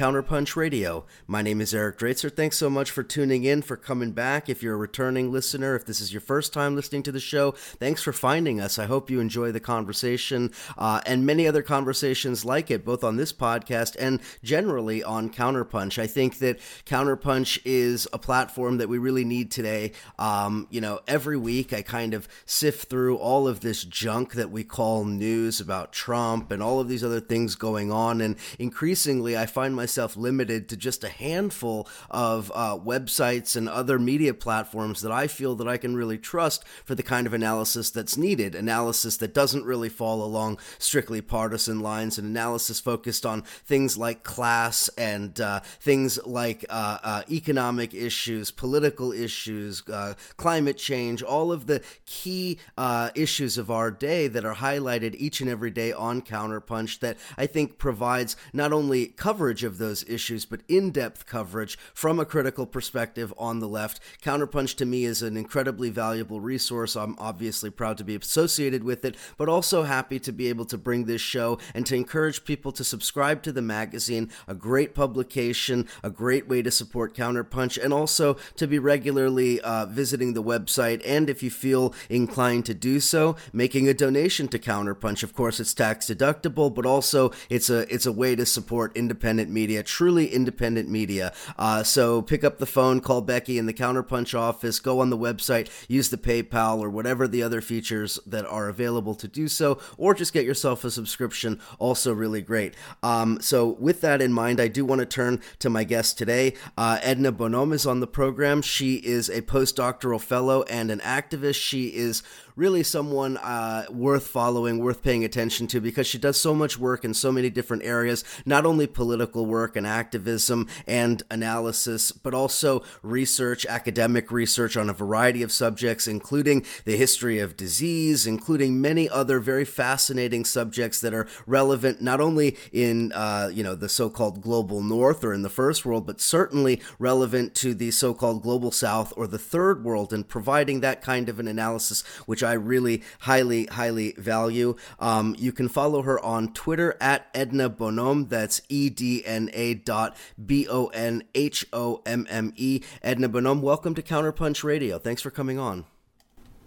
Counterpunch Radio. My name is Eric Draitser. Thanks so much for tuning in, for coming back. If you're a returning listener, if this is your first time listening to the show, thanks for finding us. I hope you enjoy the conversation uh, and many other conversations like it, both on this podcast and generally on Counterpunch. I think that Counterpunch is a platform that we really need today. Um, you know, every week I kind of sift through all of this junk that we call news about Trump and all of these other things going on, and increasingly I find myself limited to just a handful of uh, websites and other media platforms that I feel that I can really trust for the kind of analysis that's needed. Analysis that doesn't really fall along strictly partisan lines, and analysis focused on things like class and uh, things like uh, uh economic issues, political issues, uh, climate change, all of the key uh, issues of our day that are highlighted each and every day on Counterpunch that I think provides not only coverage of those issues, but in depth coverage from a critical perspective on the left. Counterpunch to me is an incredibly valuable resource. I'm obviously proud to be associated with it, but also happy to be able to bring this show and to encourage people to subscribe to the magazine, a great publication, a great way to support Counterpunch, and also to be regularly uh, visiting the website. And if you feel inclined to do so, making a donation to Counterpunch. Of course, it's tax deductible, but also it's a it's a way to support independent media, truly independent media. Uh, so pick up the phone, call Becky in the Counterpunch office, go on the website, use the PayPal or whatever the other features that are available to do so, or just get yourself a subscription. Also, really great. Um, so, with that in mind, I do want to turn to my guest today. Uh, Edna Bonhomme is on the program. She is a postdoctoral fellow and an activist. She is really someone uh, worth following, worth paying attention to because she does so much work in so many different areas, not only political work and activism and analysis, but also research, academic research on a variety of subjects, including the history of disease, including many other very fascinating subjects that are relevant not only in uh, you know the so-called global north or in the first world, but certainly relevant to the so-called global south or the third world, and providing that kind of an analysis, which I I really highly, highly value. Um, you can follow her on Twitter at Edna Bonhomme. That's E D N A dot B O N H O M M E. Edna Bonhomme, welcome to Counterpunch Radio. Thanks for coming on.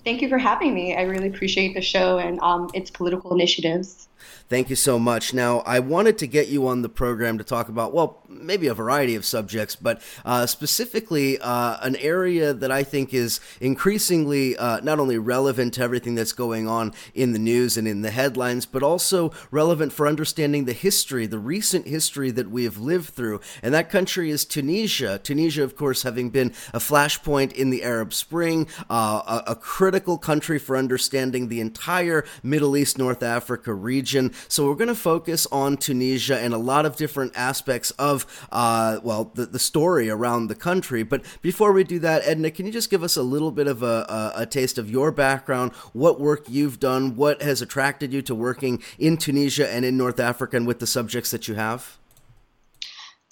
Thank you for having me. I really appreciate the show and um, its political initiatives. Thank you so much. Now, I wanted to get you on the program to talk about, well, maybe a variety of subjects, but uh, specifically uh, an area that I think is increasingly uh, not only relevant to everything that's going on in the news and in the headlines, but also relevant for understanding the history, the recent history that we have lived through. And that country is Tunisia. Tunisia, of course, having been a flashpoint in the Arab Spring, uh, a, a critical country for understanding the entire Middle East, North Africa region region. So we're going to focus on Tunisia and a lot of different aspects of, uh, well, the, the story around the country. But before we do that, Edna, can you just give us a little bit of a, a, a taste of your background, what work you've done, what has attracted you to working in Tunisia and in North Africa and with the subjects that you have?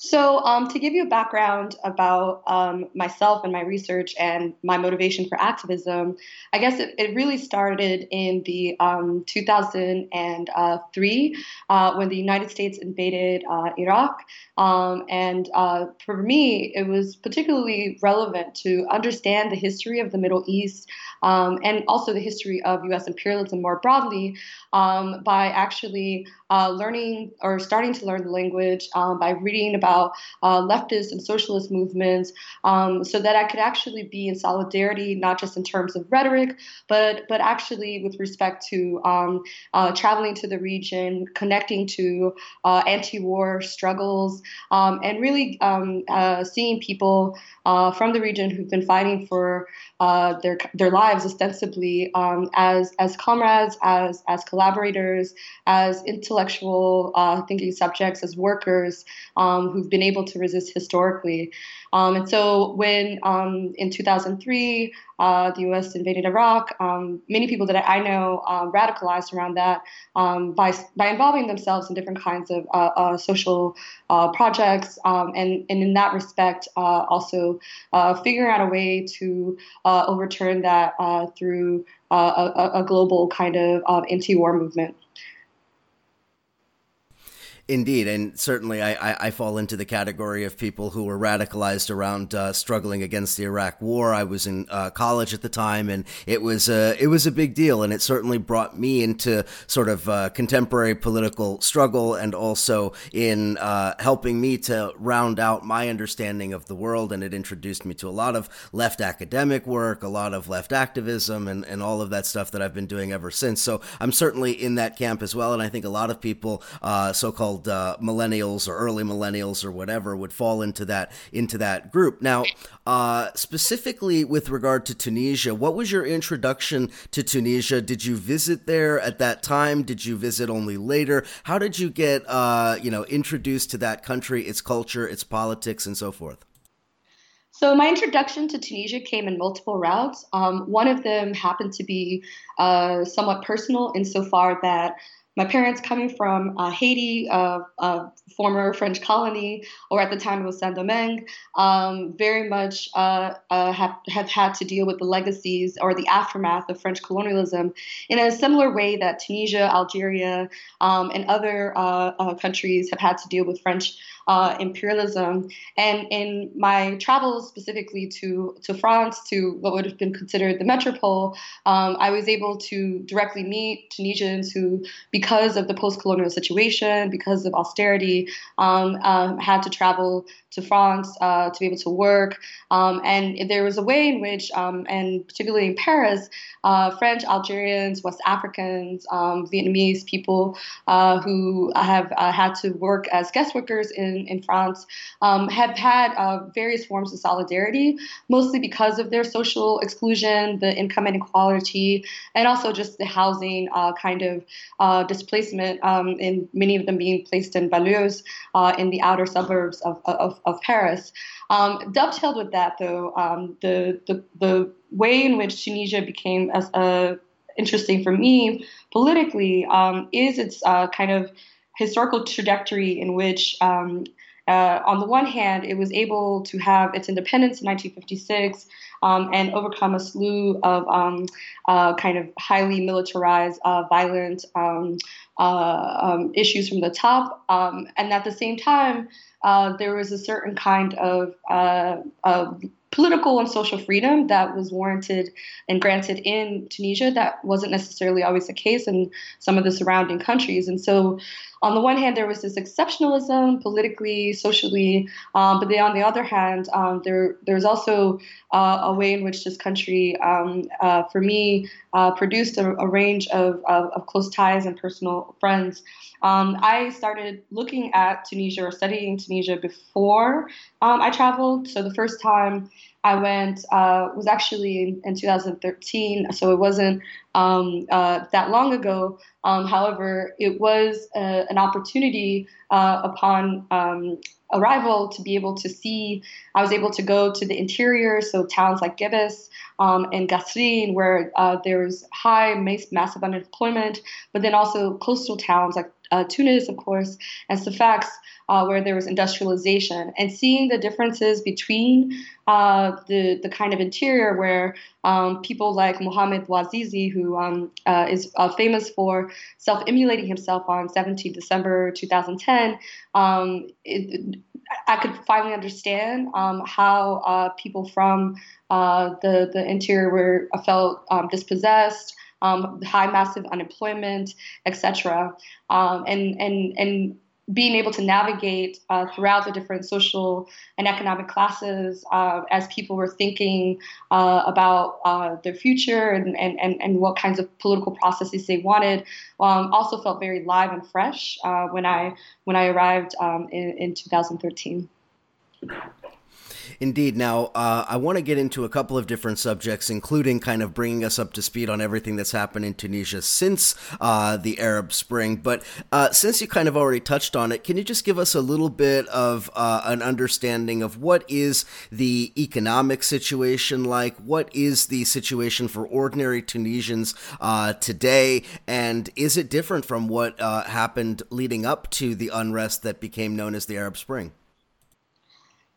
So, um, to give you a background about um, myself and my research and my motivation for activism, I guess it, it really started in the um, 2003 uh, when the United States invaded uh, Iraq. Um, and uh, for me, it was particularly relevant to understand the history of the Middle East um, and also the history of U.S. imperialism more broadly um, by actually uh, learning or starting to learn the language um, by reading about uh, leftist and socialist movements, um, so that I could actually be in solidarity, not just in terms of rhetoric, but but actually with respect to um, uh, traveling to the region, connecting to uh, anti-war struggles, um, and really uh, seeing people uh, from the region who've been fighting for their their lives ostensibly as as comrades, as as collaborators, as intellectual uh, thinking subjects as workers um, who've been able to resist historically. Um, and so when um, in 2003 uh, the U.S. invaded Iraq, um, many people that I know uh, radicalized around that um, by by involving themselves in different kinds of uh, uh social uh, projects, um, and and in that respect also figuring out a way to overturn that through a, a, global kind of anti-war movement. Indeed, and certainly I, I, I, fall into the category of people who were radicalized around uh, struggling against the Iraq War. I was in uh, college at the time, and it was a it was a big deal, and it certainly brought me into sort of uh, contemporary political struggle, and also in uh, helping me to round out my understanding of the world. And it introduced me to a lot of left academic work, a lot of left activism, and and all of that stuff that I've been doing ever since. So I'm certainly in that camp as well, and I think a lot of people, uh, so-called called uh, millennials or early millennials or whatever would fall into that into that group. Now, uh, specifically with regard to Tunisia, what was your introduction to Tunisia? Did you visit there at that time? Did you visit only later? How did you get uh, you know introduced to that country, its culture, its politics, and so forth? So my introduction to Tunisia came in multiple routes. Um, one of them happened to be uh, somewhat personal insofar that my parents coming from uh, Haiti, uh, a former French colony, or at the time it was Saint Domingue, um, very much uh, uh, have, have had to deal with the legacies or the aftermath of French colonialism in a similar way that Tunisia, Algeria, um, and other uh, uh, countries have had to deal with French uh, imperialism. And in my travels specifically to, to France, to what would have been considered the metropole, um, I was able to directly meet Tunisians who, because of the post colonial situation, because of austerity, um, um, had to travel to France uh, to be able to work. Um, and there was a way in which, um, and particularly in Paris, uh, French, Algerians, West Africans, um, Vietnamese people uh, who have uh, had to work as guest workers in, in France um, have had uh, various forms of solidarity, mostly because of their social exclusion, the income inequality, and also just the housing uh, kind of displacement, um, in many of them being placed in banlieues in the outer suburbs of, of, of Paris. Um, dovetailed with that, though, um, the, the, the way in which Tunisia became as uh, interesting for me politically um, is its uh, kind of historical trajectory in which. Um, uh, on the one hand, it was able to have its independence in 1956 um, and overcome a slew of um, uh, kind of highly militarized, uh, violent um, uh, um, issues from the top. Um, and at the same time, uh, there was a certain kind of uh, political and social freedom that was warranted and granted in Tunisia that wasn't necessarily always the case in some of the surrounding countries. And so, on the one hand, there was this exceptionalism politically, socially, um, but then on the other hand, um, there there's also uh, a way in which this country, um, uh, for me, uh, produced a, a range of, of, of, close ties and personal friends. Um, I started looking at Tunisia or studying Tunisia before um, I traveled. So the first time I went uh, was actually in, in, 2013, so it wasn't um, uh, that long ago. Um, however, it was uh, an opportunity uh, upon um, arrival to be able to see. I was able to go to the interior, so towns like Gabès um, and Kasserine, where uh, there's high, massive unemployment, but then also coastal towns like uh, Tunis, of course, and Sfax, uh, where there was industrialization, and seeing the differences between uh, the the kind of interior where um, people like Mohamed Bouazizi, who um, uh, is uh, famous for self-immolating himself on 17 December 2010, um, it, I could finally understand um, how uh, people from the the interior were felt um, dispossessed um, high massive unemployment, etc. Um, and and and being able to navigate uh, throughout the different social and economic classes uh, as people were thinking uh, about uh, their future and, and, and, what kinds of political processes they wanted um, also felt very live and fresh uh, when I when I arrived um, in, in 2013. Indeed. Now, uh, I want to get into a couple of different subjects, including kind of bringing us up to speed on everything that's happened in Tunisia since uh, the Arab Spring. But uh, since you kind of already touched on it, can you just give us a little bit of uh, an understanding of what is the economic situation like? What is the situation for ordinary Tunisians uh, today? And is it different from what uh, happened leading up to the unrest that became known as the Arab Spring?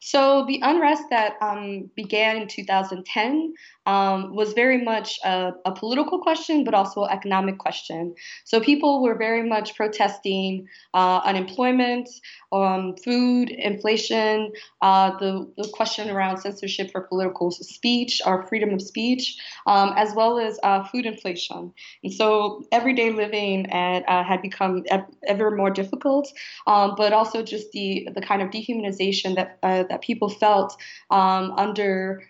So the unrest that um, began in 2010 um, was very much a, a, political question, but also an economic question. So people were very much protesting uh, unemployment, um, food, inflation, uh, the, the question around censorship for political speech or freedom of speech, um, as well as uh, food inflation. And so everyday living at, uh, had become ever more difficult, um, but also just the, the kind of dehumanization that, uh, that people felt um, under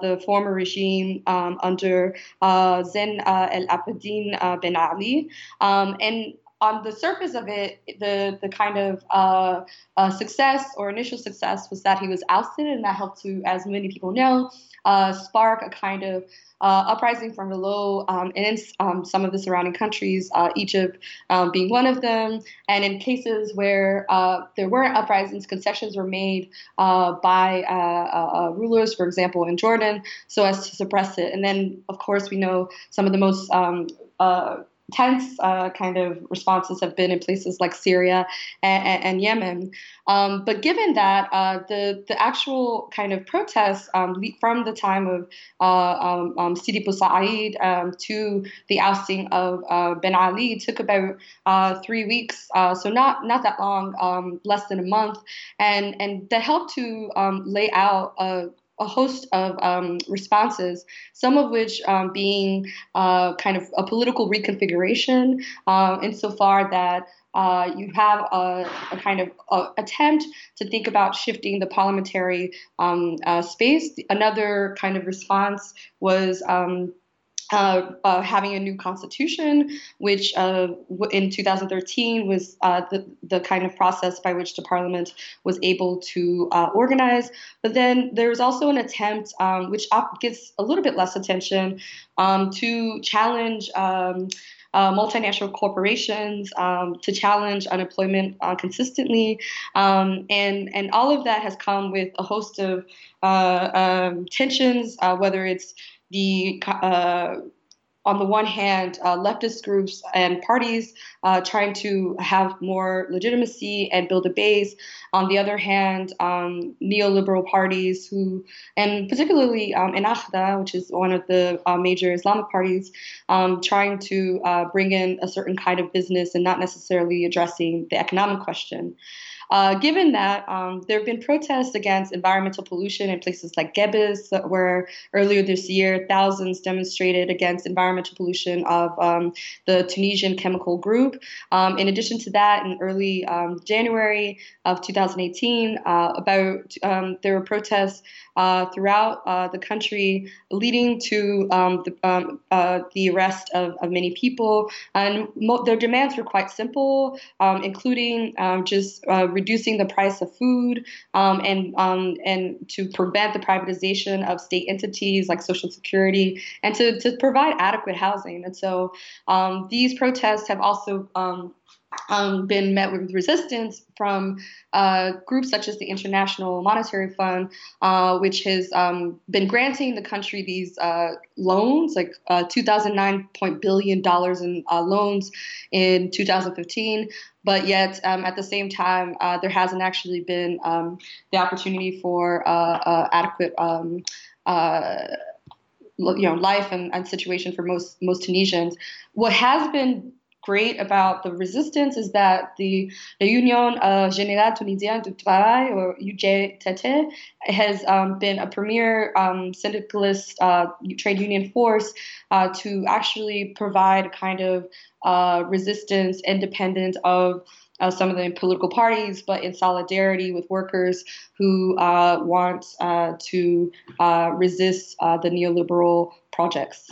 the former regime um, under uh, Zine uh, El Abidine uh, Ben Ali. Um, and on the surface of it, the the kind of uh, uh, success or initial success was that he was ousted, and that helped to, as many people know, uh, spark a kind of uh, uprising from below um, in um, some of the surrounding countries, uh, Egypt um, being one of them. And in cases where uh, there weren't uprisings, concessions were made by rulers, for example, in Jordan, so as to suppress it. And then, of course, we know some of the most um, tense uh, kind of responses have been in places like Syria and, and Yemen. Um, but given that, uh, the the actual kind of protests um, from the time of uh, um, um Sidi Bouzid um, to the ousting of uh, Ben Ali took about uh, three weeks, uh, so not not that long, um, less than a month, and and that helped to lay out a host of um, responses, some of which um, being uh, kind of a political reconfiguration, uh, insofar that uh, you have a, a kind of a attempt to think about shifting the parliamentary um, uh, space. Another kind of response was um, uh, uh, having a new constitution, which uh, in 2013 was uh, the, the kind of process by which the parliament was able to uh, organize. But then there was also an attempt, um, which gets a little bit less attention, um, to challenge. Um, uh, multinational corporations um, to challenge unemployment uh, consistently, um, and and all of that has come with a host of uh, um, tensions, uh, whether it's the uh, on the one hand, uh, leftist groups and parties uh, trying to have more legitimacy and build a base. On the other hand, um, neoliberal parties who, and particularly um, Ennahda, which is one of the uh, major Islamic parties, um, trying to uh, bring in a certain kind of business and not necessarily addressing the economic question. Uh, given that um, there have been protests against environmental pollution in places like Gabès, where earlier this year thousands demonstrated against environmental pollution of um, the Tunisian chemical group. Um, in addition to that, in early um, January of 2018, uh, about um, there were protests uh, throughout uh, the country, leading to um, the, uh, the arrest of, of, many people. And mo- their demands were quite simple, including just uh, reducing the price of food um, and um, and to prevent the privatization of state entities like Social Security and to, to provide adequate housing. And so um, these protests have also um, been met with resistance from uh, groups such as the International Monetary Fund, uh, which has um, been granting the country these uh, loans, like uh, 2009 billion dollars in uh, loans in 2015. But yet, um, at the same time, uh, there hasn't actually been um, the opportunity for adequate. Um, you know, life and, and situation for most most Tunisians. What has been great about the resistance is that the, Union uh, Générale Tunisienne du Travail, or UGTT, has um, been a premier um, syndicalist uh, trade union force uh, to actually provide a kind of uh, resistance independent of uh, some of the political parties, but in solidarity with workers who uh, want uh, to uh, resist uh, the neoliberal projects.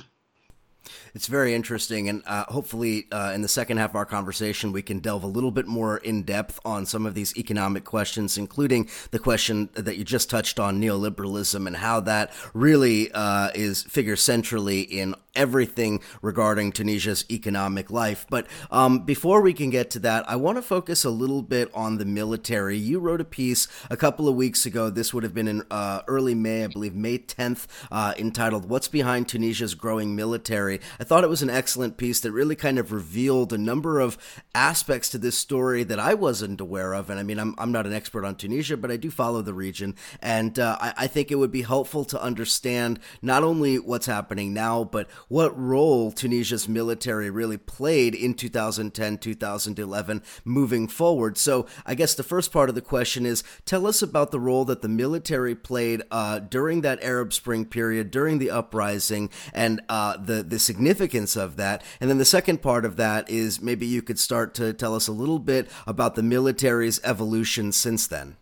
It's very interesting, and uh, hopefully, uh, in the second half of our conversation, we can delve a little bit more in depth on some of these economic questions, including the question that you just touched on neoliberalism and how that really uh, is figures centrally in everything regarding Tunisia's economic life. But um, before we can get to that, I want to focus a little bit on the military. You wrote a piece a couple of weeks ago. This would have been in uh, early May, I believe, May 10th, uh, entitled "What's Behind Tunisia's Growing Military." military. I thought it was an excellent piece that really kind of revealed a number of aspects to this story that I wasn't aware of. And I mean, I'm, I'm not an expert on Tunisia, but I do follow the region. And uh, I, I think it would be helpful to understand not only what's happening now, but what role Tunisia's military really played in 2010, 2011, moving forward. So I guess the first part of the question is tell us about the role that the military played uh, during that Arab Spring period, during the uprising, and uh, the, the significance of that. And then the second part of that is maybe you could start to tell us a little bit about the military's evolution since then.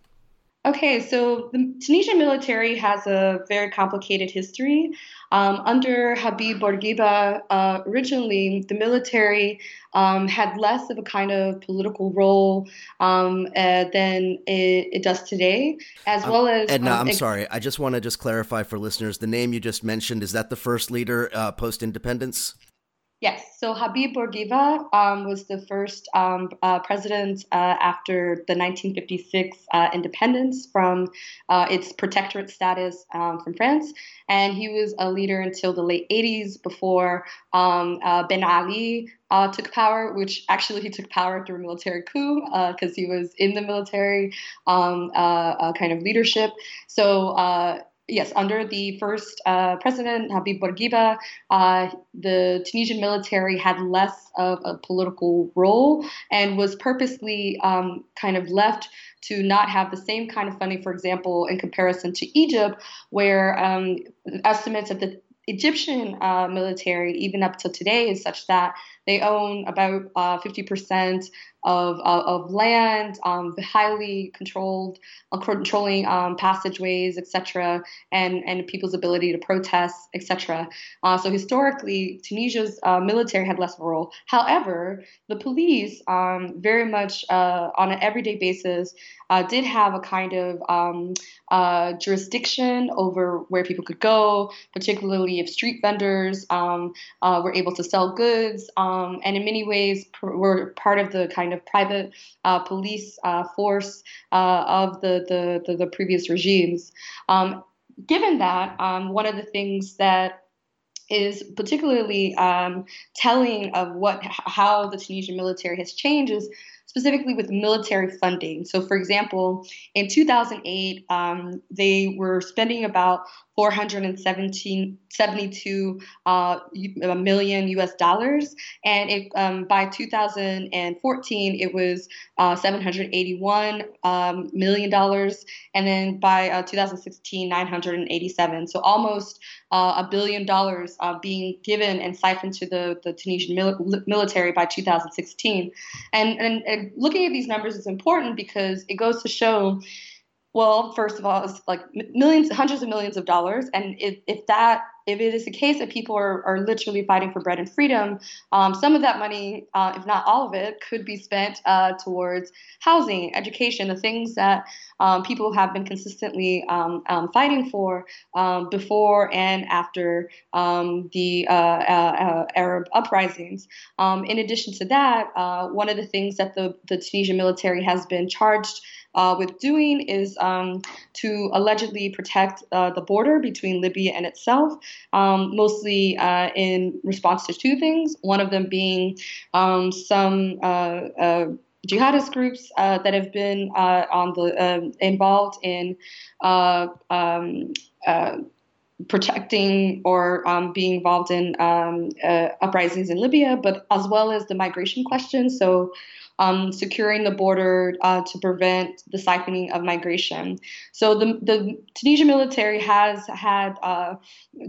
Okay, so the Tunisian military has a very complicated history. Um, under Habib Bourguiba, uh, originally the military um, had less of a kind of political role um, uh, than it, it, does today, as um, well as. Edna, um, I'm ex- sorry. I just want to just clarify for listeners the name you just mentioned. Is that the first leader uh, post independence? Yes, so Habib Bourguiba um, was the first um, uh, president uh, after the 1956 uh, independence from uh, its protectorate status um, from France. And he was a leader until the late 80s before um, uh, Ben Ali uh, took power, which actually he took power through a military coup because he was in the military um, kind of leadership. So yes, under the first uh, president, Habib Bourguiba, uh, the Tunisian military had less of a political role and was purposely um, kind of left to not have the same kind of funding, for example, in comparison to Egypt, where um, estimates of the Egyptian uh, military, even up to today, is such that they own about uh, 50% of, uh, of land, um, highly controlled, uh, controlling um, passageways, etc., and, and people's ability to protest, etc. Uh, so historically, Tunisia's uh, military had less of a role. However, the police, um, very much uh, on an everyday basis, did have a kind of um, jurisdiction over where people could go, particularly if street vendors um, were able to sell goods, um, and in many ways pr- were part of the kind of private uh, police uh, force uh, of the, the, the, the, previous regimes. Um, given that, um, one of the things that is particularly um, telling of what how the Tunisian military has changed is specifically with military funding. So, for example, in 2008, um, they were spending about 472 uh, million US dollars. And it, um, by 2014, it was uh, 781 um, million dollars. And then by uh, 2016, 987. So almost uh, a billion dollars uh, being given and siphoned to the, the Tunisian mil- military by 2016. And, and, and looking at these numbers is important because it goes to show well, first of all, it's like millions, hundreds of millions of dollars, and if, if that if it is the case that people are, are literally fighting for bread and freedom, um, some of that money, uh, if not all of it, could be spent uh, towards housing, education, the things that um, people have been consistently um, um fighting for um, before and after um, the uh, uh, uh, Arab uprisings. in addition to that, uh, one of the things that the, the Tunisian military has been charged uh, with doing is um, to allegedly protect uh, the border between Libya and itself, um, mostly uh, in response to two things. One of them being um, some uh, uh, jihadist groups uh, that have been on the um, involved in um, protecting or um, being involved in um, uh, uprisings in Libya, but as well as the migration question. So, um, securing the border uh, to prevent the siphoning of migration. So, the, the Tunisian military has had uh,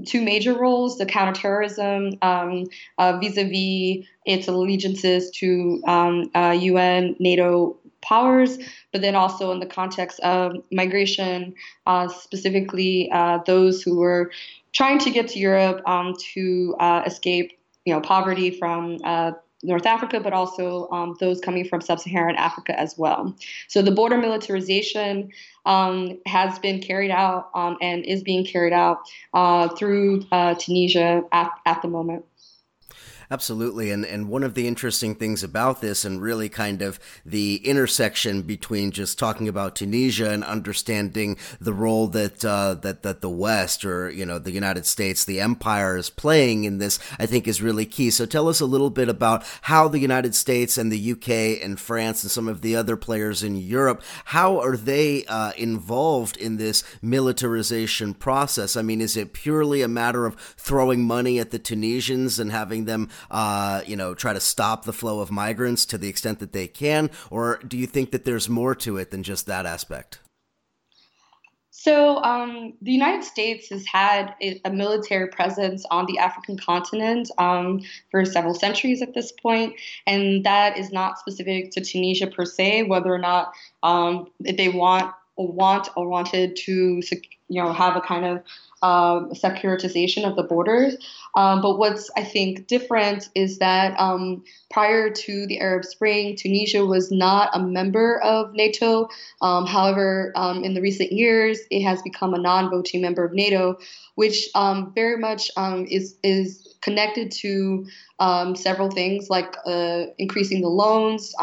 two major roles the counterterrorism vis a vis its allegiances to UN, um, NATO powers, but then also in the context of migration, uh, specifically uh, those who were trying to get to Europe um, to uh, escape, you know, poverty from uh, North Africa, but also um, those coming from sub-Saharan Africa as well. So the border militarization um, has been carried out um, and is being carried out uh, through uh, Tunisia at, at the moment. Absolutely. And and one of the interesting things about this and really kind of the intersection between just talking about Tunisia and understanding the role that uh, that that the West or you know the United States, the empire is playing in this, I think is really key. So tell us a little bit about how the United States and the UK and France and some of the other players in Europe, how are they uh, involved in this militarization process? I mean, is it purely a matter of throwing money at the Tunisians and having them uh, you know, try to stop the flow of migrants to the extent that they can? Or do you think that there's more to it than just that aspect? So, um, the United States has had a military presence on the African continent um, for several centuries at this point, and that is not specific to Tunisia per se. Whether or not um, they want or want or wanted to, you know, have a kind of um, securitization of the borders. Um, but what's I think different is that um, prior to the Arab Spring, Tunisia was not a member of NATO. Um, however, um, in the recent years, it has become a non-voting member of NATO, which very much is is connected to several things like uh, increasing the loans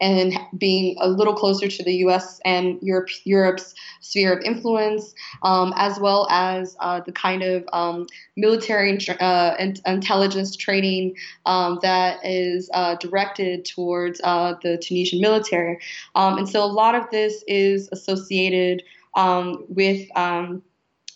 and being a little closer to the U.S. and Europe, Europe's sphere of influence, um, as well as uh, the kind of um, military uh, intelligence training um, that is uh, directed towards uh, the Tunisian military. Um, and so a lot of this is associated with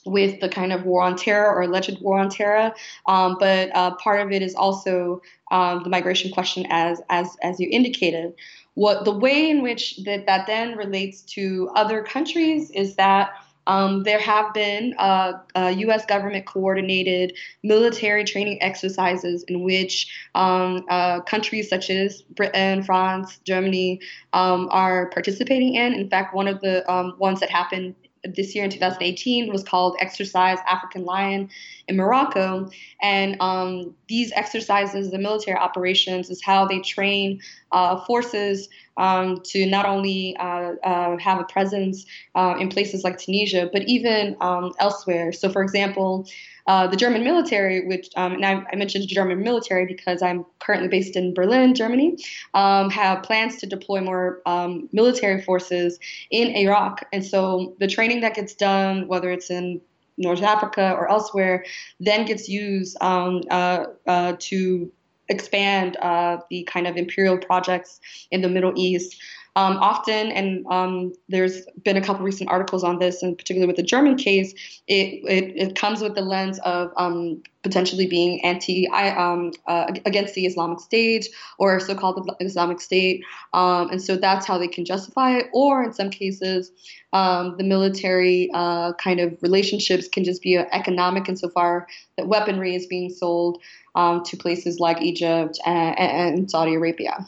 with the kind of war on terror or alleged war on terror. Um, but uh, part of it is also um, the migration question, as as as you indicated. What the way in which that that then relates to other countries is that. Um, there have been uh, uh, U.S. government coordinated military training exercises in which um, uh, countries such as Britain, France, Germany um, are participating in. In fact, one of the um, ones that happened this year in 2018 was called Exercise African Lion in Morocco. And um, these exercises, the military operations, is how they train uh, forces um, to not only uh, uh, have a presence uh, in places like Tunisia, but even um, elsewhere. So, for example, uh, the German military, which, um, and I, I, mentioned German military because I'm currently based in Berlin, Germany, um, have plans to deploy more um, military forces in Iraq. And so the training that gets done, whether it's in North Africa or elsewhere, then gets used um, uh, uh, to expand uh, the kind of imperial projects in the Middle East. Um, often, and um, there's been a couple recent articles on this, and particularly with the German case, it, it, it comes with the lens of um, potentially being anti um, uh, against the Islamic State or so-called Islamic State, um, and so that's how they can justify it. Or in some cases, um, the military uh, kind of relationships can just be economic insofar that weaponry is being sold to places like Egypt and, and Saudi Arabia.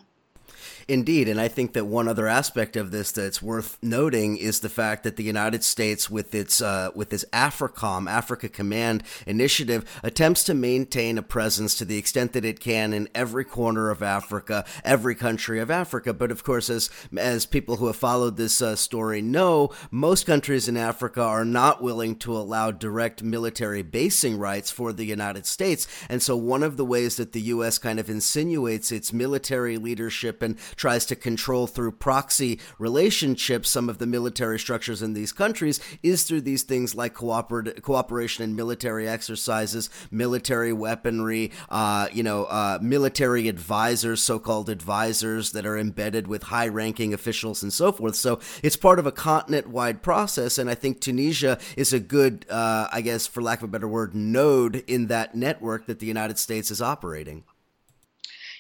Indeed, and I think that one other aspect of this that's worth noting is the fact that the United States, with its uh, with its AFRICOM Africa Command initiative, attempts to maintain a presence to the extent that it can in every corner of Africa, every country of Africa. But of course, as as people who have followed this uh, story know, most countries in Africa are not willing to allow direct military basing rights for the United States, and so one of the ways that the U.S. kind of insinuates its military leadership and tries to control through proxy relationships some of the military structures in these countries is through these things like cooper- cooperation in military exercises, military weaponry, uh, you know, uh, military advisors, so-called advisors that are embedded with high-ranking officials and so forth. So it's part of a continent-wide process, and I think Tunisia is a good, uh, I guess, for lack of a better word, node in that network that the United States is operating.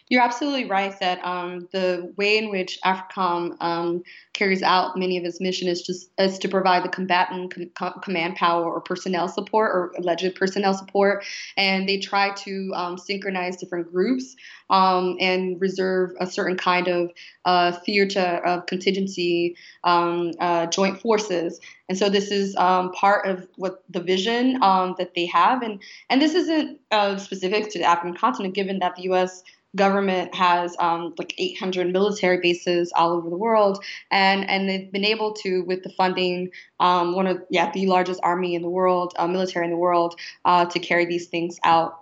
You're absolutely right that um, the way in which AFRICOM um, carries out many of its mission is just is to provide the combatant com- command power or personnel support or alleged personnel support, and they try to um, synchronize different groups um, and reserve a certain kind of uh, theater of contingency um, uh, joint forces. And so this is um, part of what the vision that they have, and and this isn't uh, specific to the African continent, given that the U.S government has um, like 800 military bases all over the world, and and they've been able to, with the funding, um, one of yeah the largest army in the world, uh, military in the world, uh, to carry these things out.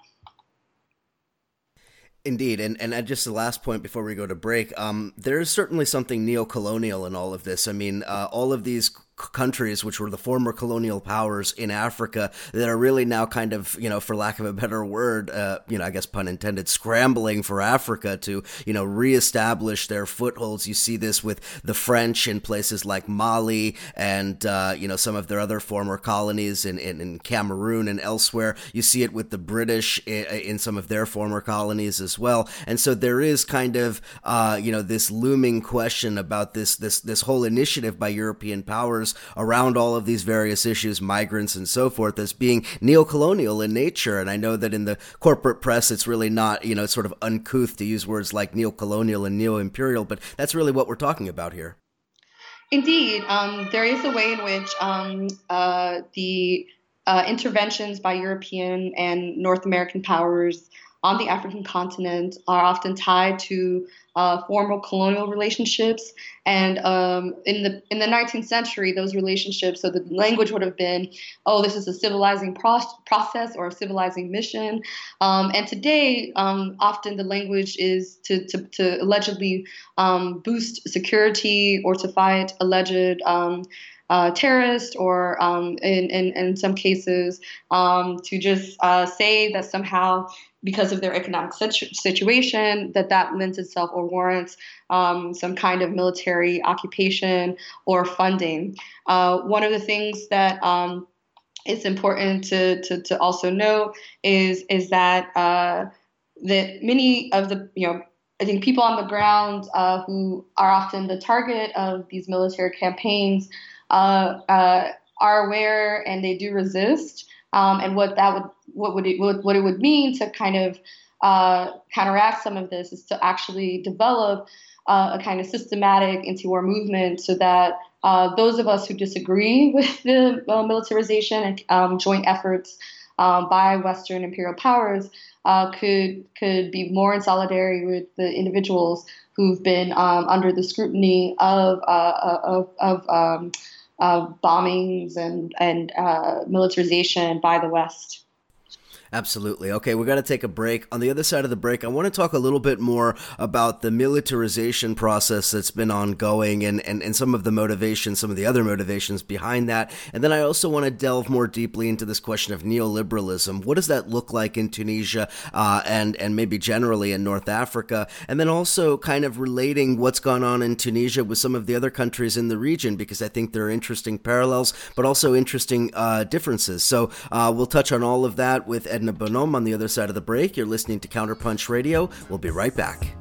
Indeed, and and just the last point before we go to break, um, there is certainly something neo-colonial in all of this. I mean, uh, all of these countries, which were the former colonial powers in Africa, that are really now kind of, you know, for lack of a better word, uh, you know, I guess pun intended, scrambling for Africa to, you know, reestablish their footholds. You see this with the French in places like Mali and, uh, you know, some of their other former colonies in, in, in, Cameroon and elsewhere. You see it with the British in, in, some of their former colonies as well. And so there is kind of, uh, you know, this looming question about this, this, this whole initiative by European powers around all of these various issues, migrants and so forth, as being neocolonial in nature. And I know that in the corporate press, it's really not, you know, sort of uncouth to use words like neocolonial and neo-imperial, but that's really what we're talking about here. Indeed, um, there is a way in which um, uh, the uh, interventions by European and North American powers on the African continent are often tied to uh, formal colonial relationships. And um, in the in the 19th century, those relationships, so the language would have been, oh, this is a civilizing pro- process or a civilizing mission. Um, and today, um, often the language is to, to, to allegedly um, boost security or to fight alleged. Uh, terrorist or um, in, in, in some cases um, to just uh, say that somehow because of their economic situ- situation that that lends itself or warrants um, some kind of military occupation or funding. Uh, one of the things that um, it's important to, to, to, also know is is that uh, that many of the you know I think people on the ground uh, who are often the target of these military campaigns uh, uh, are aware and they do resist um, and what that would what would it what, it would mean to kind of uh, counteract some of this is to actually develop uh, a kind of systematic anti-war movement so that uh, those of us who disagree with the uh, militarization and um, joint efforts um, by Western imperial powers uh, could could be more in solidarity with the individuals who've been um, under the scrutiny of uh, of, of um, uh, bombings and and uh, militarization by the West. Absolutely. Okay, we got to take a break. On the other side of the break, I want to talk a little bit more about the militarization process that's been ongoing and, and, and some of the motivations, some of the other motivations behind that. And then I also want to delve more deeply into this question of neoliberalism. What does that look like in Tunisia uh, and, and maybe generally in North Africa? And then also kind of relating what's gone on in Tunisia with some of the other countries in the region, because I think there are interesting parallels, but also interesting uh, differences. So uh, we'll touch on all of that with Ed Edna Bonhomme on the other side of the break. You're listening to Counterpunch Radio. We'll be right back.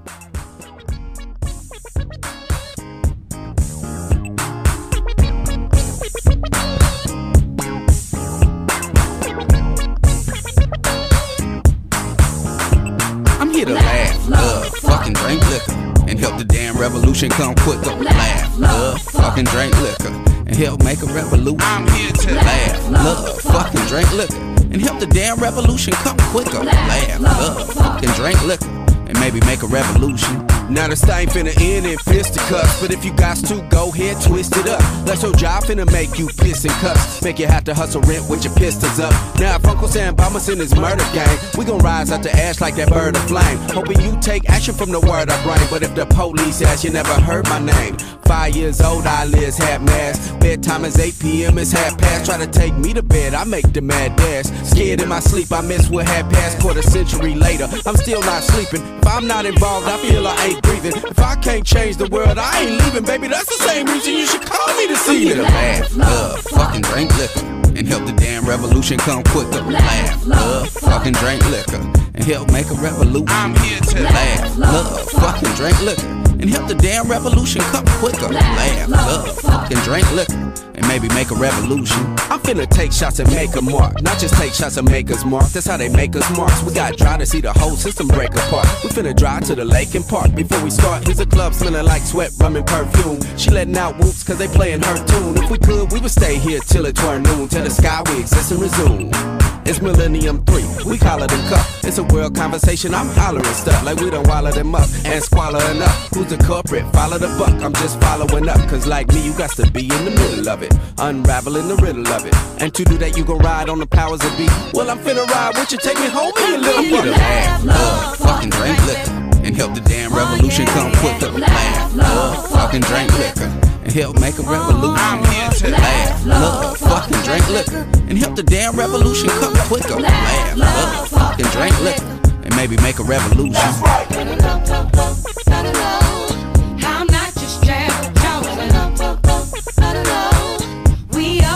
I'm here to laugh, love, fucking drink liquor, and help the damn revolution come quicker. Laugh, love, fucking drink liquor, and help make a revolution. I'm here to laugh, love, fucking drink liquor and help the damn revolution come quicker. Laugh, love, fucking drink liquor, and maybe make a revolution. Now this stain finna end in fisticuffs, but if you got to, go ahead, twist it up. That's your job finna make you piss and cuss. Make you have to hustle rent with your pistols up. Now if Uncle Sam Bama's in his murder gang, we gon' rise out the ash like that bird of flame. Hoping you take action from the word I bring, but if the police ask, you never heard my name. Five years old, eyelids half mask. Bedtime is 8 p.m., it's half past. Try to take me to bed, I make the mad dash. Scared in my sleep, I miss what had passed. Quarter century later, I'm still not sleeping. If I'm not involved, I feel I ain't breathing. If I can't change the world, I ain't leaving, baby. That's the same reason you should call me this evening. To laugh, love, fucking drink liquor, and help the damn revolution come quicker. Laugh, love, fucking drink liquor, and help make a revolution. I'm here to laugh, love, fucking drink liquor and help the damn revolution come quicker. Laugh, love, fucking drink liquor, and maybe make a revolution. I'm finna take shots and make a mark, not just take shots and make us mark. That's how they make us marks. We got dry to see the whole system break apart. We finna drive to the lake and park before we start. Here's a club smelling like sweat, rum, and perfume. She letting out whoops cause they playing her tune. If we could, we would stay here till it turn noon. Till the sky we exist and resume. It's Millennium 3, we it a cup. It's a world conversation, I'm hollering stuff like we done wallow them up and squalor enough. Who's the culprit? Follow the buck, I'm just following up. Cause like me, you got to be in the middle middle of it, unraveling the riddle of it. And to do that, you gon' ride on the powers of be. Well, I'm finna ride with you, take me home in your little I'm laugh, love, fucking drink liquor, and help the damn revolution come quicker. Laugh, love, fucking drink liquor, and help make a revolution. I'm here to laugh, love, fucking drink liquor, and help the damn revolution come quicker. Laugh, love, fucking drink liquor, and maybe make a revolution. That's right.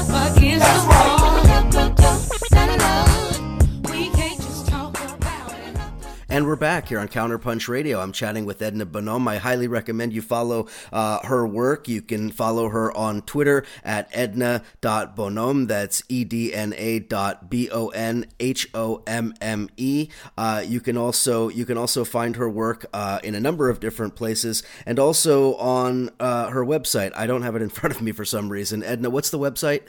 against That's the wall. And we're back here on Counterpunch Radio. I'm chatting with Edna Bonhomme. I highly recommend you follow uh, her work. You can follow her on Twitter at edna.bonhomme. That's E D N A dot B O N H O M M E. Uh, you can also you can also find her work uh, in a number of different places and also on uh, her website. I don't have it in front of me for some reason. Edna, what's the website?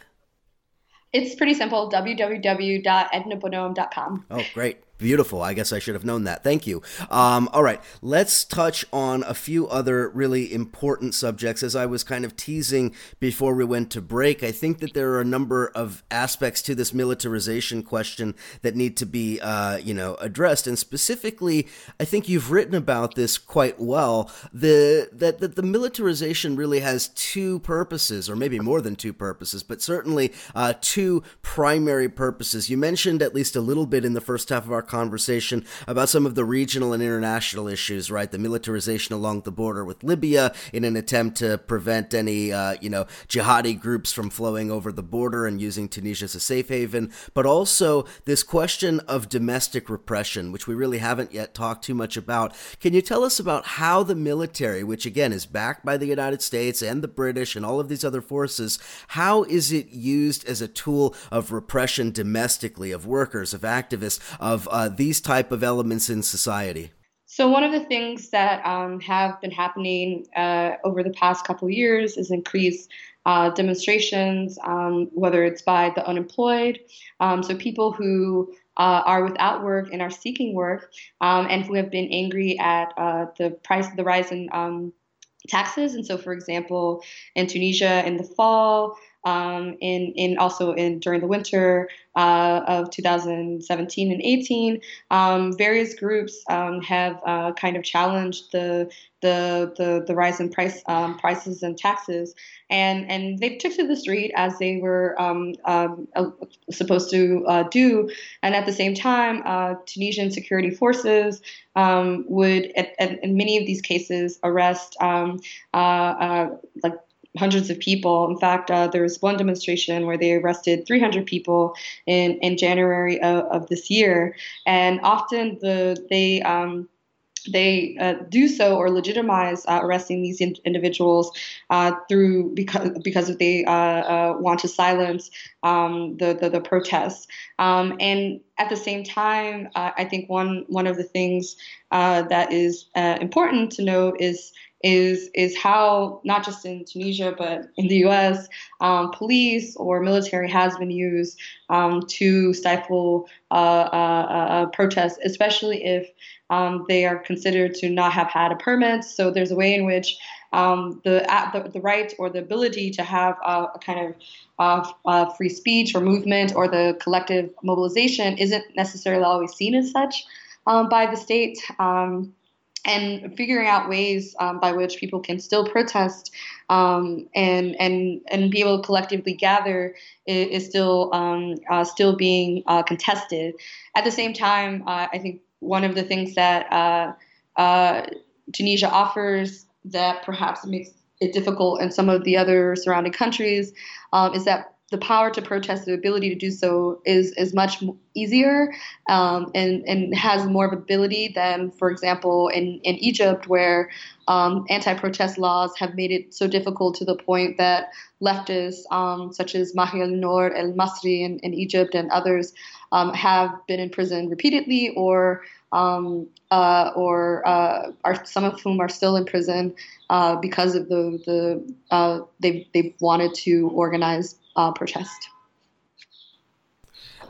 It's pretty simple www.ednabonhomme.com. Oh, great. Beautiful. I guess I should have known that. Thank you. Um, all right, let's touch on a few other really important subjects. As I was kind of teasing before we went to break, I think that there are a number of aspects to this militarization question that need to be, uh, you know, addressed. And specifically, I think you've written about this quite well. The that that the militarization really has two purposes, or maybe more than two purposes, but certainly uh, two primary purposes. You mentioned at least a little bit in the first half of our conversation about some of the regional and international issues, right? The militarization along the border with Libya in an attempt to prevent any, uh, you know, jihadi groups from flowing over the border and using Tunisia as a safe haven, but also this question of domestic repression, which we really haven't yet talked too much about. Can you tell us about how the military, which again is backed by the United States and the British and all of these other forces, how is it used as a tool of repression domestically of workers, of activists, of uh, these type of elements in society? So one of the things that um, have been happening uh, over the past couple years is increased uh, demonstrations, um, whether it's by the unemployed, um, so people who uh, are without work and are seeking work, um, and who have been angry at uh, the price, the rise in um, taxes. And so, for example, in Tunisia in the fall, um, in, in also in during the winter uh, of 2017 and 18, um, various groups um, have uh, kind of challenged the the the, the rise in price um, prices and taxes, and and they took to the street as they were um, um, uh, supposed to uh, do, and at the same time, uh, Tunisian security forces would, at, at, in many of these cases, arrest uh, like hundreds of people. In fact, uh, there was one demonstration where they arrested 300 people in, in January of, of this year, and often the they um, they uh, do so or legitimize uh, arresting these in- individuals uh, through because because they uh, uh, want to silence um, the, the, the protests. Um, and at the same time, uh, I think one one of the things that is important to note is is is how not just in Tunisia but in the U.S. Um, police or military has been used um, to stifle uh, uh, uh, protests, especially if um, they are considered to not have had a permit. So there's a way in which um, the, the, the right or the ability to have a, a kind of uh, free speech or movement or the collective mobilization isn't necessarily always seen as such um, by the state. Um, and figuring out ways um, by which people can still protest um, and and and be able to collectively gather is, is still um, uh, still being uh, contested. At the same time, uh, I think one of the things that uh, uh, Tunisia offers that perhaps makes it difficult in some of the other surrounding countries um, is that the power to protest, the ability to do so, is is much easier um, and and has more of ability than, for example, in in Egypt, where um, anti-protest laws have made it so difficult to the point that leftists um, such as Mahienour el-Masri in, in Egypt and others um, have been in prison repeatedly or um, uh, or uh, are some of whom are still in prison uh, because of the the uh, they they wanted to organize uh, protest.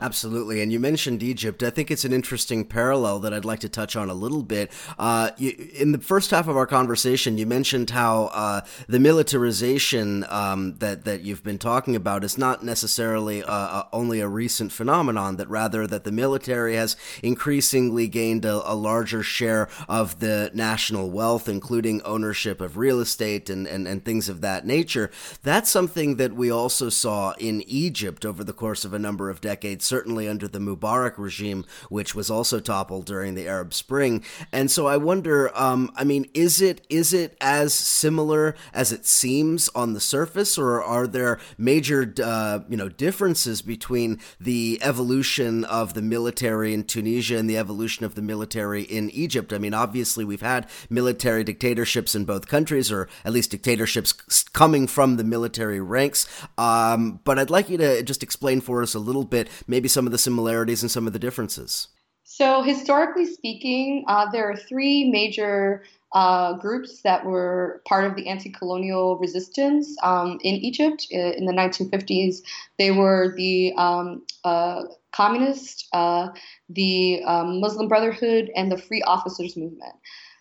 Absolutely. And you mentioned Egypt. I think it's an interesting parallel that I'd like to touch on a little bit. Uh, you, in the first half of our conversation, you mentioned how uh, the militarization um, that, that you've been talking about is not necessarily uh, uh only a recent phenomenon, that rather that the military has increasingly gained a, a, larger share of the national wealth, including ownership of real estate and, and, and things of that nature. That's something that we also saw in Egypt over the course of a number of decades certainly under the Mubarak regime, which was also toppled during the Arab Spring. And so I wonder, um, I mean, is it is it as similar as it seems on the surface, or are there major uh, you know differences between the evolution of the military in Tunisia and the evolution of the military in Egypt? I mean, obviously we've had military dictatorships in both countries, or at least dictatorships coming from the military ranks. Um, but I'd like you to just explain for us a little bit, maybe maybe some of the similarities and some of the differences? So, historically speaking, uh, there are three major uh, groups that were part of the anti colonial resistance um, in Egypt in the 1950s. They were the um, uh, Communist, uh, the um, Muslim Brotherhood, and the Free Officers Movement.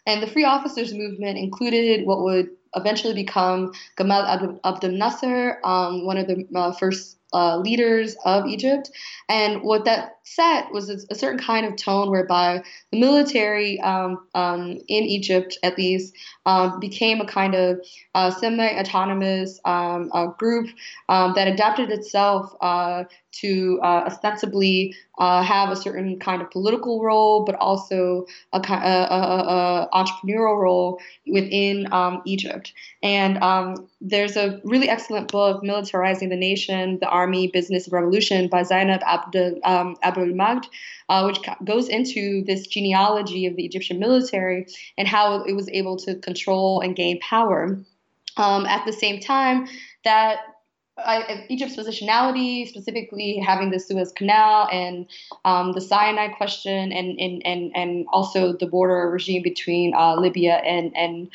And the Free Officers Movement included what would eventually become Gamal Abdel Nasser, um, one of the uh, first uh, leaders of Egypt. And what that set was a, certain kind of tone whereby the military um, um, in Egypt, at least, um, became a kind of uh, semi autonomous um, uh, group um, that adapted itself uh, to uh, ostensibly uh, have a certain kind of political role, but also a, a, a, a entrepreneurial role within Egypt. And there's a really excellent book, Militarizing the Nation, The Army, Business, Revolution by Zainab Abdul, um, Abul-Magd, uh, which goes into this genealogy of the Egyptian military and how it was able to control and gain power. Um, at the same time, that I, Egypt's positionality, specifically having the Suez Canal and um, the Sinai question, and, and and and also the border regime between uh, Libya and and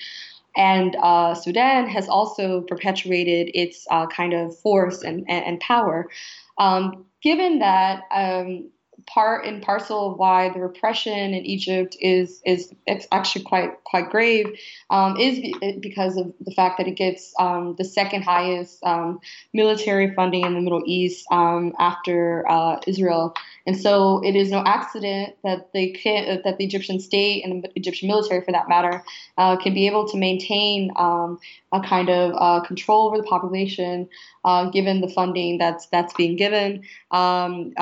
and uh, Sudan has also perpetuated its uh, kind of force and and, and power. Um, given that um, part and parcel of why the repression in Egypt is is it's actually quite quite grave um, is because of the fact that it gets um, the second highest um, military funding in the Middle East um, after uh, Israel, and so it is no accident that they can that the Egyptian state and the Egyptian military, for that matter, uh, can be able to maintain um, a kind of uh, control over the population, uh, given the funding that's that's being given um,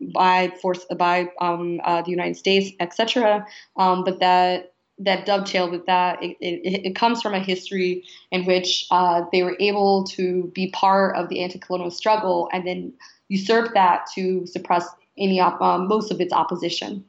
by force by um, uh, the United States, etc. Um, but that that dovetail with that, it, it, it, comes from a history in which uh, they were able to be part of the anti-colonial struggle and then usurp that to suppress any op- uh, most of its opposition.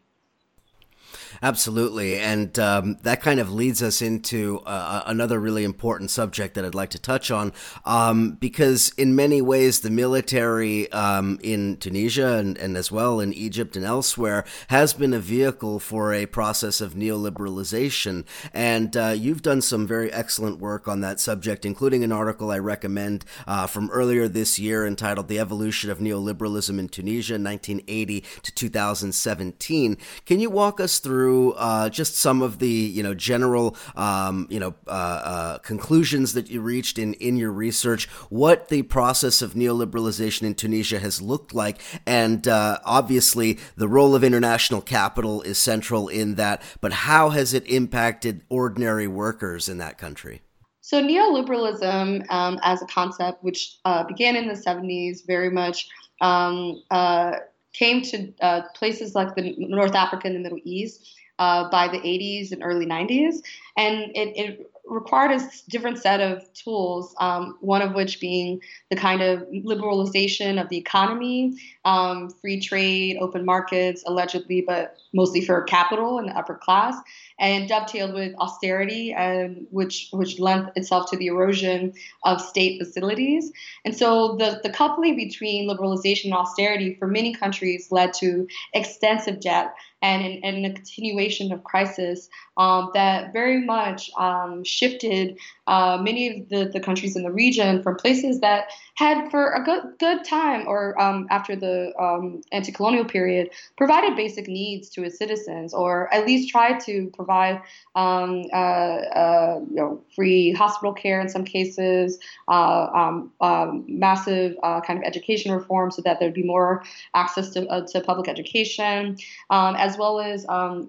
Absolutely. And um, that kind of leads us into uh, another really important subject that I'd like to touch on. Um, because, in many ways, the military um, in Tunisia and, and, as well in Egypt and elsewhere has been a vehicle for a process of neoliberalization. And uh, you've done some very excellent work on that subject, including an article I recommend uh, from earlier this year entitled The Evolution of Neoliberalism in Tunisia, 1980 to 2017. Can you walk us through? Through uh, just some of the you know general um, you know uh, uh, conclusions that you reached in in your research, what the process of neoliberalization in Tunisia has looked like, and uh, obviously the role of international capital is central in that. But how has it impacted ordinary workers in that country? So neoliberalism um, as a concept, which uh, began in the 70s, very much um, uh, came to uh, places like the North Africa and the Middle East uh, by the 80s and early 90s. And it, it required a different set of tools, um, one of which being the kind of liberalization of the economy, um, free trade, open markets, allegedly, but mostly for capital and the upper class, and dovetailed with austerity, and which which lent itself to the erosion of state facilities. And so the, the coupling between liberalization and austerity for many countries led to extensive debt and, and a continuation of crisis um, that very much um, shifted uh, many of the, the countries in the region from places that had for a good good time or um, after the um, anti-colonial period provided basic needs to its citizens or at least tried to provide um, uh, uh, you know, free hospital care in some cases uh, um, um, massive uh, kind of education reform so that there'd be more access to, uh, to public education um, as well as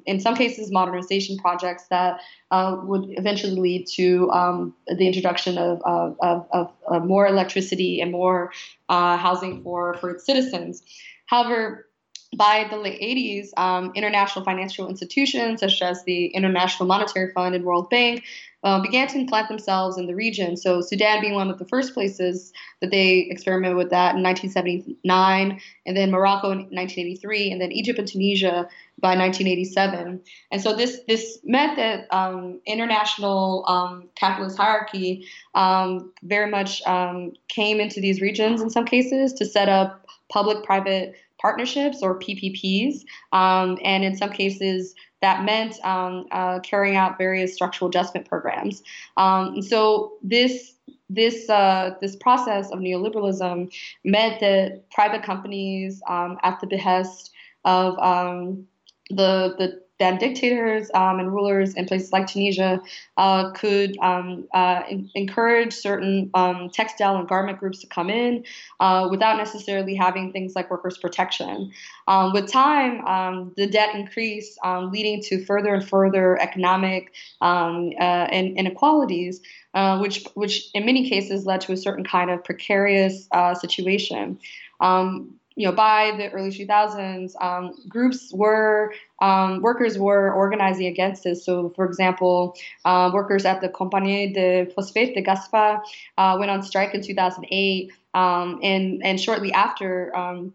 in some cases modernization projects that uh, would eventually lead to um, the introduction of, of, of, of, more electricity and more uh, housing for, for its citizens. However, by the late 80s, um, international financial institutions such as the International Monetary Fund and World Bank uh, began to implant themselves in the region. So, Sudan being one of the first places that they experimented with that in 1979, and then Morocco in 1983, and then Egypt and Tunisia by 1987. And so, this this meant that um, international um, capitalist hierarchy um, very much um, came into these regions in some cases to set up public-private partnerships or PPPs, um, and in some cases that meant um, uh, carrying out various structural adjustment programs. Um, so this this uh, this process of neoliberalism meant that private companies, um, at the behest of um, the the then dictators um, and rulers in places like Tunisia uh, could um, uh, in- encourage certain um, textile and garment groups to come in uh, without necessarily having things like workers' protection. Um, with time, um, the debt increased, um, leading to further and further economic uh, inequalities. Uh, which, which in many cases led to a certain kind of precarious uh, situation. Um, you know, by the early 2000s, um, groups were um, workers were organizing against this. So, for example, uh, workers at the Compagnie de Phosphate de Gafsa uh, went on strike in 2008, um, and and shortly after. Um,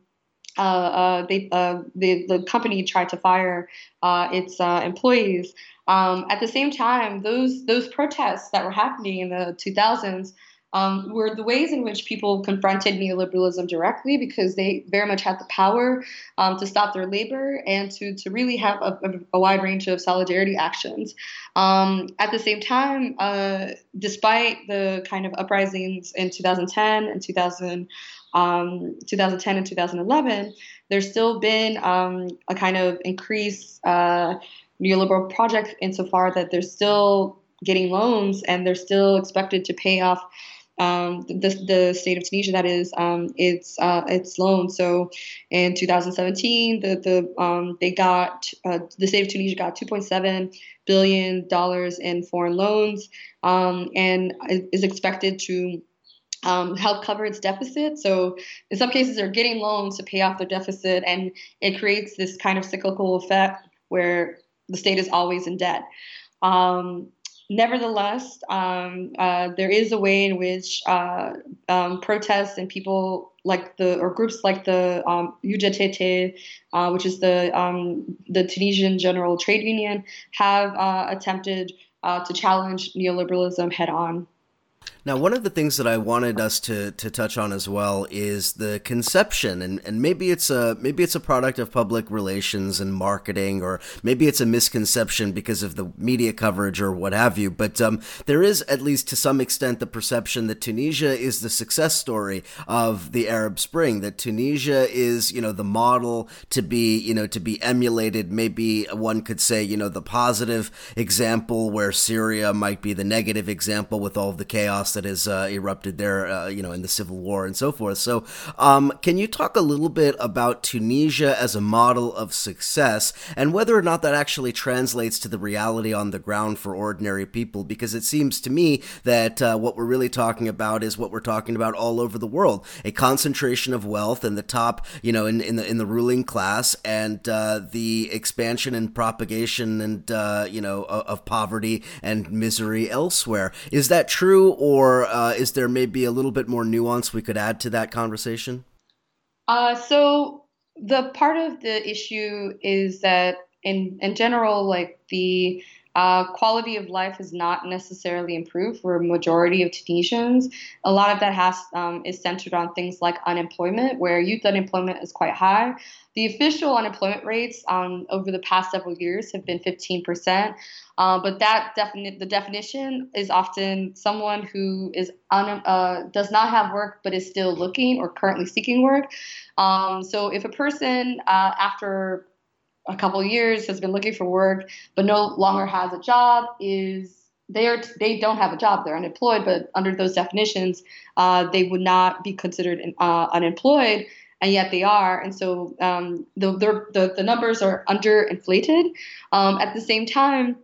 uh, uh, they, uh, the, the company tried to fire uh, its employees. Um, at the same time, those those protests that were happening in the 2000s um, were the ways in which people confronted neoliberalism directly because they very much had the power um, to stop their labor and to, to really have a, a wide range of solidarity actions. Um, at the same time, uh, despite the kind of uprisings in 2010 and 2000, um, 2010 and 2011, there's still been um, a kind of increased uh, neoliberal project insofar that they're still getting loans and they're still expected to pay off um, the, the state of Tunisia that is um, its uh, its loan. So in 2017, the the um, they got uh, the state of Tunisia got 2.7 billion dollars in foreign loans um, and is expected to um, help cover its deficit. So in some cases, they're getting loans to pay off their deficit, and it creates this kind of cyclical effect where the state is always in debt. Um, Nevertheless, um, uh, there is a way in which uh, um, protests and people like the or groups like the um, uh, which is the um, the Tunisian General Trade Union, have uh, attempted uh, to challenge neoliberalism head on. Now, one of the things that I wanted us to, to touch on as well is the conception, and, and maybe it's a maybe it's a product of public relations and marketing, or maybe it's a misconception because of the media coverage or what have you. But um, there is, at least to some extent, the perception that Tunisia is the success story of the Arab Spring. That Tunisia is, you know, the model to be, you know, to be emulated. Maybe one could say, you know, the positive example where Syria might be the negative example with all the chaos that has uh, erupted there, uh, you know, in the civil war and so forth. So, um, can you talk a little bit about Tunisia as a model of success and whether or not that actually translates to the reality on the ground for ordinary people? Because it seems to me that uh, what we're really talking about is what we're talking about all over the world: a concentration of wealth in the top, you know, in, in the in the ruling class, and uh, the expansion and propagation and uh, you know of, of poverty and misery elsewhere. Is that true, or or uh, is there maybe a little bit more nuance we could add to that conversation? Uh, so the part of the issue is that in in general, like the uh, quality of life has not necessarily improved for a majority of Tunisians. A lot of that has um, is centered on things like unemployment, where youth unemployment is quite high. The official unemployment rates um, over the past several years have been 15%, uh, but that the definition is often someone who is un, uh, does not have work but is still looking or currently seeking work. Um, so if a person uh, after a couple years has been looking for work but no longer has a job is they are they don't have a job. They're unemployed but under those definitions uh, they would not be considered uh, unemployed and yet they are. And so um, the, the, the numbers are underinflated. Um, at the same time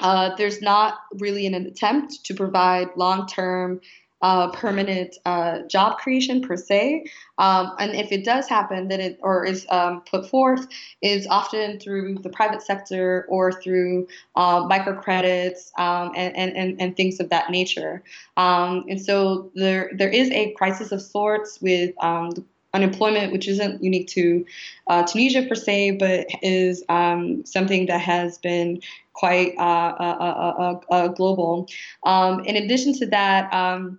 uh, there's not really an attempt to provide long-term uh, permanent uh, job creation per se. Um, and if it does happen, then it or is um, put forth is often through the private sector or through uh, microcredits um, and, and, and things of that nature. Um, and so there there is a crisis of sorts with um, unemployment, which isn't unique to uh, Tunisia per se, but is um, something that has been quite uh, uh global. Um, in addition to that, um,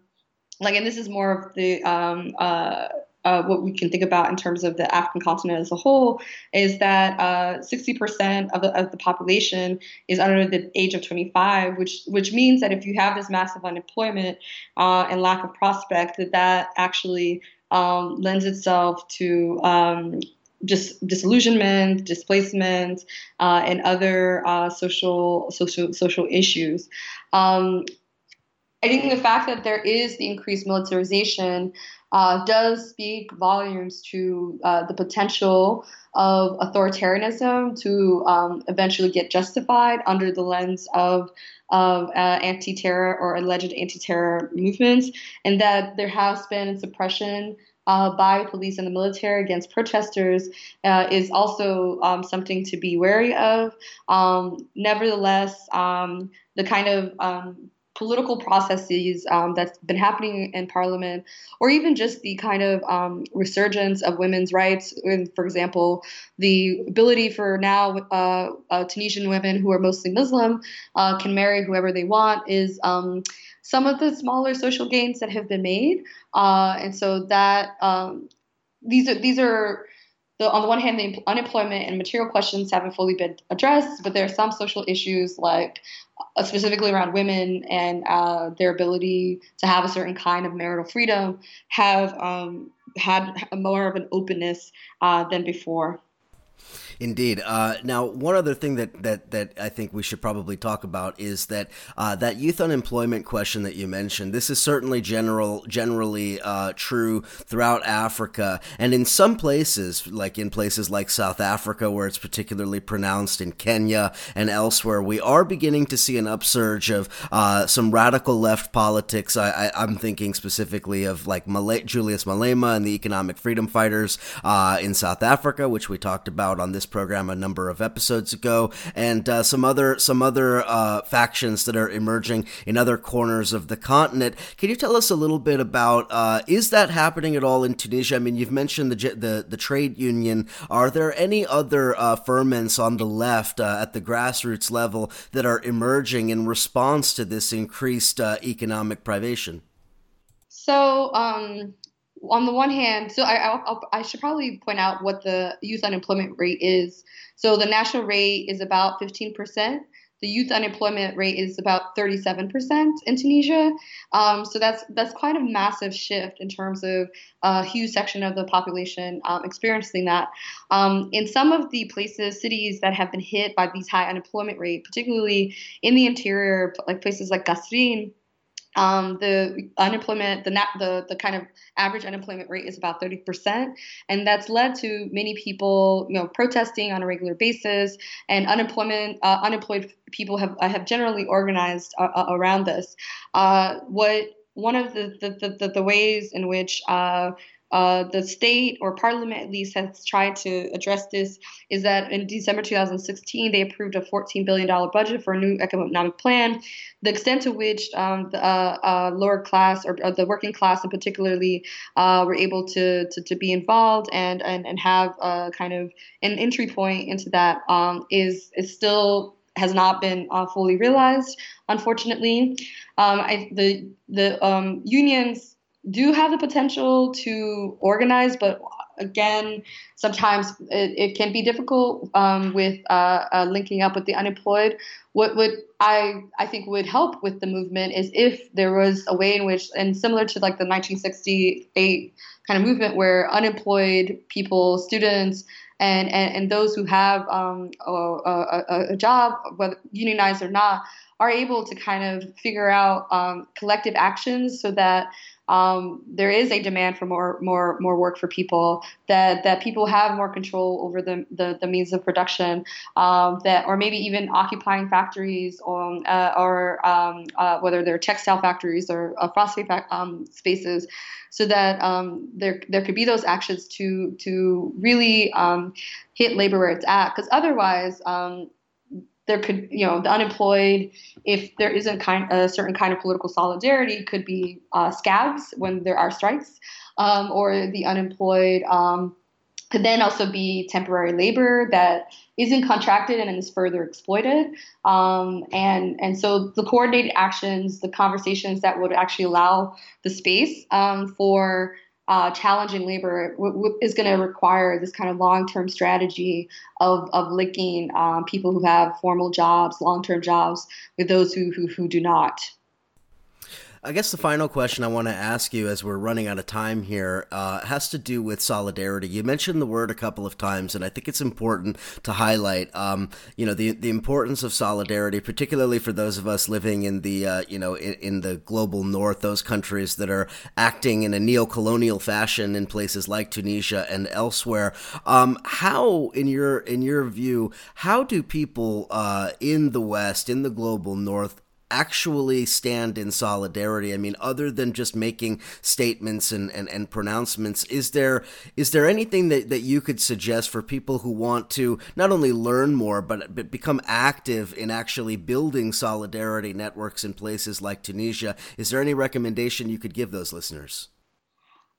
like, and this is more of the um, uh, uh, what we can think about in terms of the African continent as a whole is that uh, 60% of the, of the population is under the age of 25, which which means that if you have this massive unemployment uh, and lack of prospect, that that actually um, lends itself to um, just disillusionment, displacement, uh, and other uh, social social social issues. Um, I think the fact that there is the increased militarization uh, does speak volumes to uh, the potential of authoritarianism to um, eventually get justified under the lens of of uh, anti-terror or alleged anti-terror movements, and that there has been suppression uh, by police and the military against protesters uh, is also um, something to be wary of. Um, nevertheless, um, the kind of um, political processes um, that's been happening in parliament, or even just the kind of um, resurgence of women's rights. For example, the ability for now uh, uh, Tunisian women who are mostly Muslim uh, can marry whoever they want is um, some of the smaller social gains that have been made. Uh, and so that um, these are these are the, on the one hand, the unemployment and material questions haven't fully been addressed, but there are some social issues like uh, specifically around women and uh, their ability to have a certain kind of marital freedom have um, had more of an openness uh, than before. Indeed. Uh, now, one other thing that, that, that I think we should probably talk about is that uh, that youth unemployment question that you mentioned. This is certainly general, generally uh, true throughout Africa, and in some places, like in places like South Africa, where it's particularly pronounced, in Kenya and elsewhere, we are beginning to see an upsurge of uh, some radical left politics. I, am thinking specifically of like Julius Malema and the Economic Freedom Fighters uh, in South Africa, which we talked about on this this program a number of episodes ago, and uh, some other some other uh, factions that are emerging in other corners of the continent. Can you tell us a little bit about uh, is that happening at all in Tunisia? I mean, you've mentioned the the, the trade union. Are there any other uh, ferments on the left uh, at the grassroots level that are emerging in response to this increased uh, economic privation? So, um, on the one hand, so I, I, I should probably point out what the youth unemployment rate is. So the national rate is about 15%. The youth unemployment rate is about 37% in Tunisia. Um, so that's that's quite a massive shift in terms of a huge section of the population um, experiencing that. Um, in some of the places, cities that have been hit by these high unemployment rate, particularly in the interior, like places like Kasserine, um, the unemployment, the, the the kind of average unemployment rate is about 30%, and that's led to many people, you know, protesting on a regular basis, and unemployment uh, unemployed people have have generally organized uh, uh around this. Uh, what one of the the, the, the ways in which uh, the state or parliament at least has tried to address this is that in December 2016 they approved a 14 billion dollar budget for a new economic plan. The extent to which um, the uh, uh, lower class or, or, the working class, and particularly, uh, were able to, to, to be involved and and and have a kind of an entry point into that um, is is still has not been uh, fully realized, unfortunately. Um, I, the the um, unions do have the potential to organize, but again, sometimes it, it can be difficult um, with uh, uh, linking up with the unemployed. What would I I think would help with the movement is if there was a way in which, and similar to like the 1968 kind of movement, where unemployed people, students, and and, and those who have um, a, a, a job, whether unionized or not, are able to kind of figure out um, collective actions so that um, there is a demand for more more more work for people that that people have more control over the the, the means of production um, that or maybe even occupying factories or uh, or um, uh, whether they're textile factories or uh, phosphate um, spaces so that um, there there could be those actions to to really um, hit labor where it's at because otherwise there could, you know, the unemployed, if there isn't kind a certain kind of political solidarity, could be uh, scabs when there are strikes, um, or the unemployed um, could then also be temporary labor that isn't contracted and is further exploited. Um, and and so the coordinated actions, the conversations that would actually allow the space um, for uh, challenging labor w- w- is going to require this kind of long-term strategy of, of linking um, people who have formal jobs, long-term jobs, with those who, who, who do not. I guess the final question I want to ask you as we're running out of time here uh, has to do with solidarity. You mentioned the word a couple of times, and I think it's important to highlight, um, you know, the the importance of solidarity, particularly for those of us living in the, uh, you know, in, in, the global north, those countries that are acting in a neo-colonial fashion in places like Tunisia and elsewhere. Um, how, in your in your view, how do people uh, in the West, in the global north, actually stand in solidarity? I mean, other than just making statements and, and, and pronouncements, is there is there anything that, that you could suggest for people who want to not only learn more, but, but become active in actually building solidarity networks in places like Tunisia? Is there any recommendation you could give those listeners?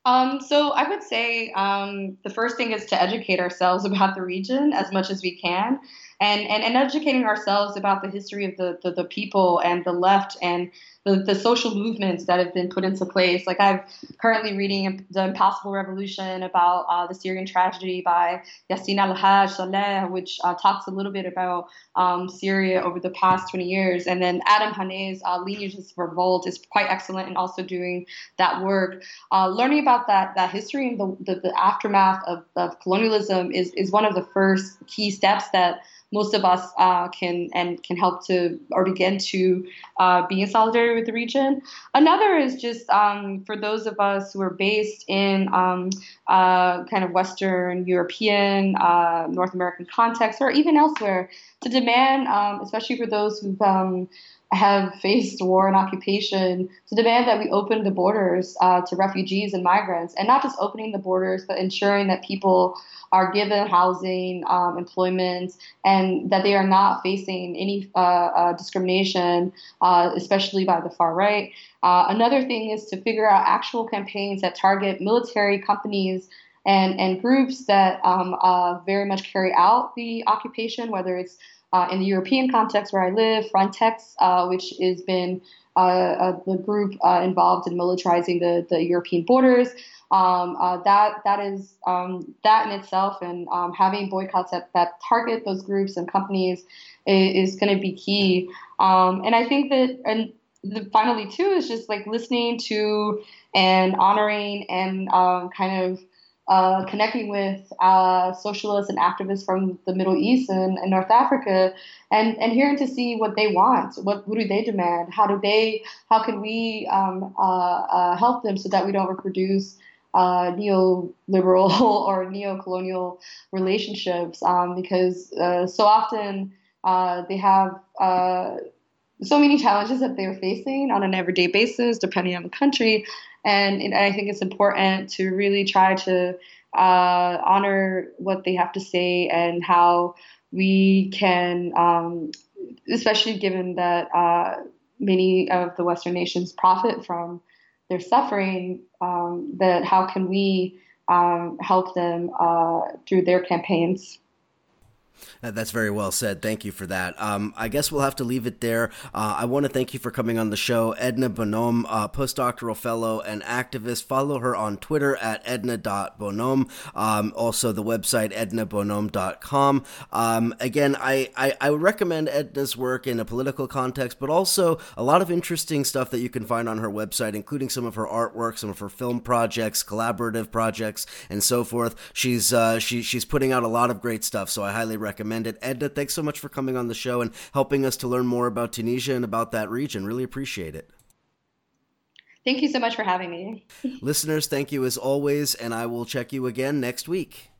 Um, so I would say um, the first thing is to educate ourselves about the region as much as we can and, and, and educating ourselves about the history of the, the, the people and the left and the, the social movements that have been put into place. Like I'm currently reading The Impossible Revolution about uh, the Syrian tragedy by Yassin al-Haj Saleh, which uh, talks a little bit about um, Syria over the past 20 years. And then Adam Hanieh's uh, Lineages Revolt is quite excellent in also doing that work. Uh, learning about that that history and the, the, the aftermath of, of colonialism is, is one of the first key steps that most of us uh, can and can help to or begin to uh, be in solidarity with the region. Another is just um, for those of us who are based in um, uh, kind of Western European, uh, North American context, or even elsewhere, to demand, um, especially for those who've um, have faced war and occupation to demand that we open the borders uh, to refugees and migrants, and not just opening the borders, but ensuring that people are given housing, um, employment, and that they are not facing any uh, uh, discrimination, uh, especially by the far right. Uh, another thing is to figure out actual campaigns that target military companies and, and groups that um, uh, very much carry out the occupation, whether it's uh, in the European context where I live, Frontex, uh, which has been uh, the group uh, involved in militarizing the, the European borders. Um, uh, that that is um, that in itself, and um, having boycotts that, that target those groups and companies is, is going to be key. Um, and I think that and the, finally too is just like listening to and honoring and um, kind of uh, connecting with uh, socialists and activists from the Middle East and, and, North Africa, and, and hearing to see what they want, what, what do they demand, how do they, how can we um, uh, uh help them so that we don't reproduce uh, neoliberal or neo-colonial relationships, um, because so often they have so many challenges that they're facing on an everyday basis, depending on the country. And, and I think it's important to really try to uh, honor what they have to say and how we can, um, especially given that uh, many of the Western nations profit from their suffering, um, that how can we um, help them uh, through their campaigns? That's very well said. Thank you for that. Um, I guess we'll have to leave it there. Uh, I want to thank you for coming on the show. Edna Bonhomme, uh, postdoctoral fellow and activist. Follow her on Twitter at edna.bonhomme. Um, also, the website ednabonhomme.com. Um, again, I, I, I would recommend Edna's work in a political context, but also a lot of interesting stuff that you can find on her website, including some of her artwork, some of her film projects, collaborative projects, and so forth. She's, uh, she, she's putting out a lot of great stuff, so I highly recommend it. Edna, thanks so much for coming on the show and helping us to learn more about Tunisia and about that region. Really appreciate it. Thank you so much for having me. Listeners, thank you as always, and I will check you again next week.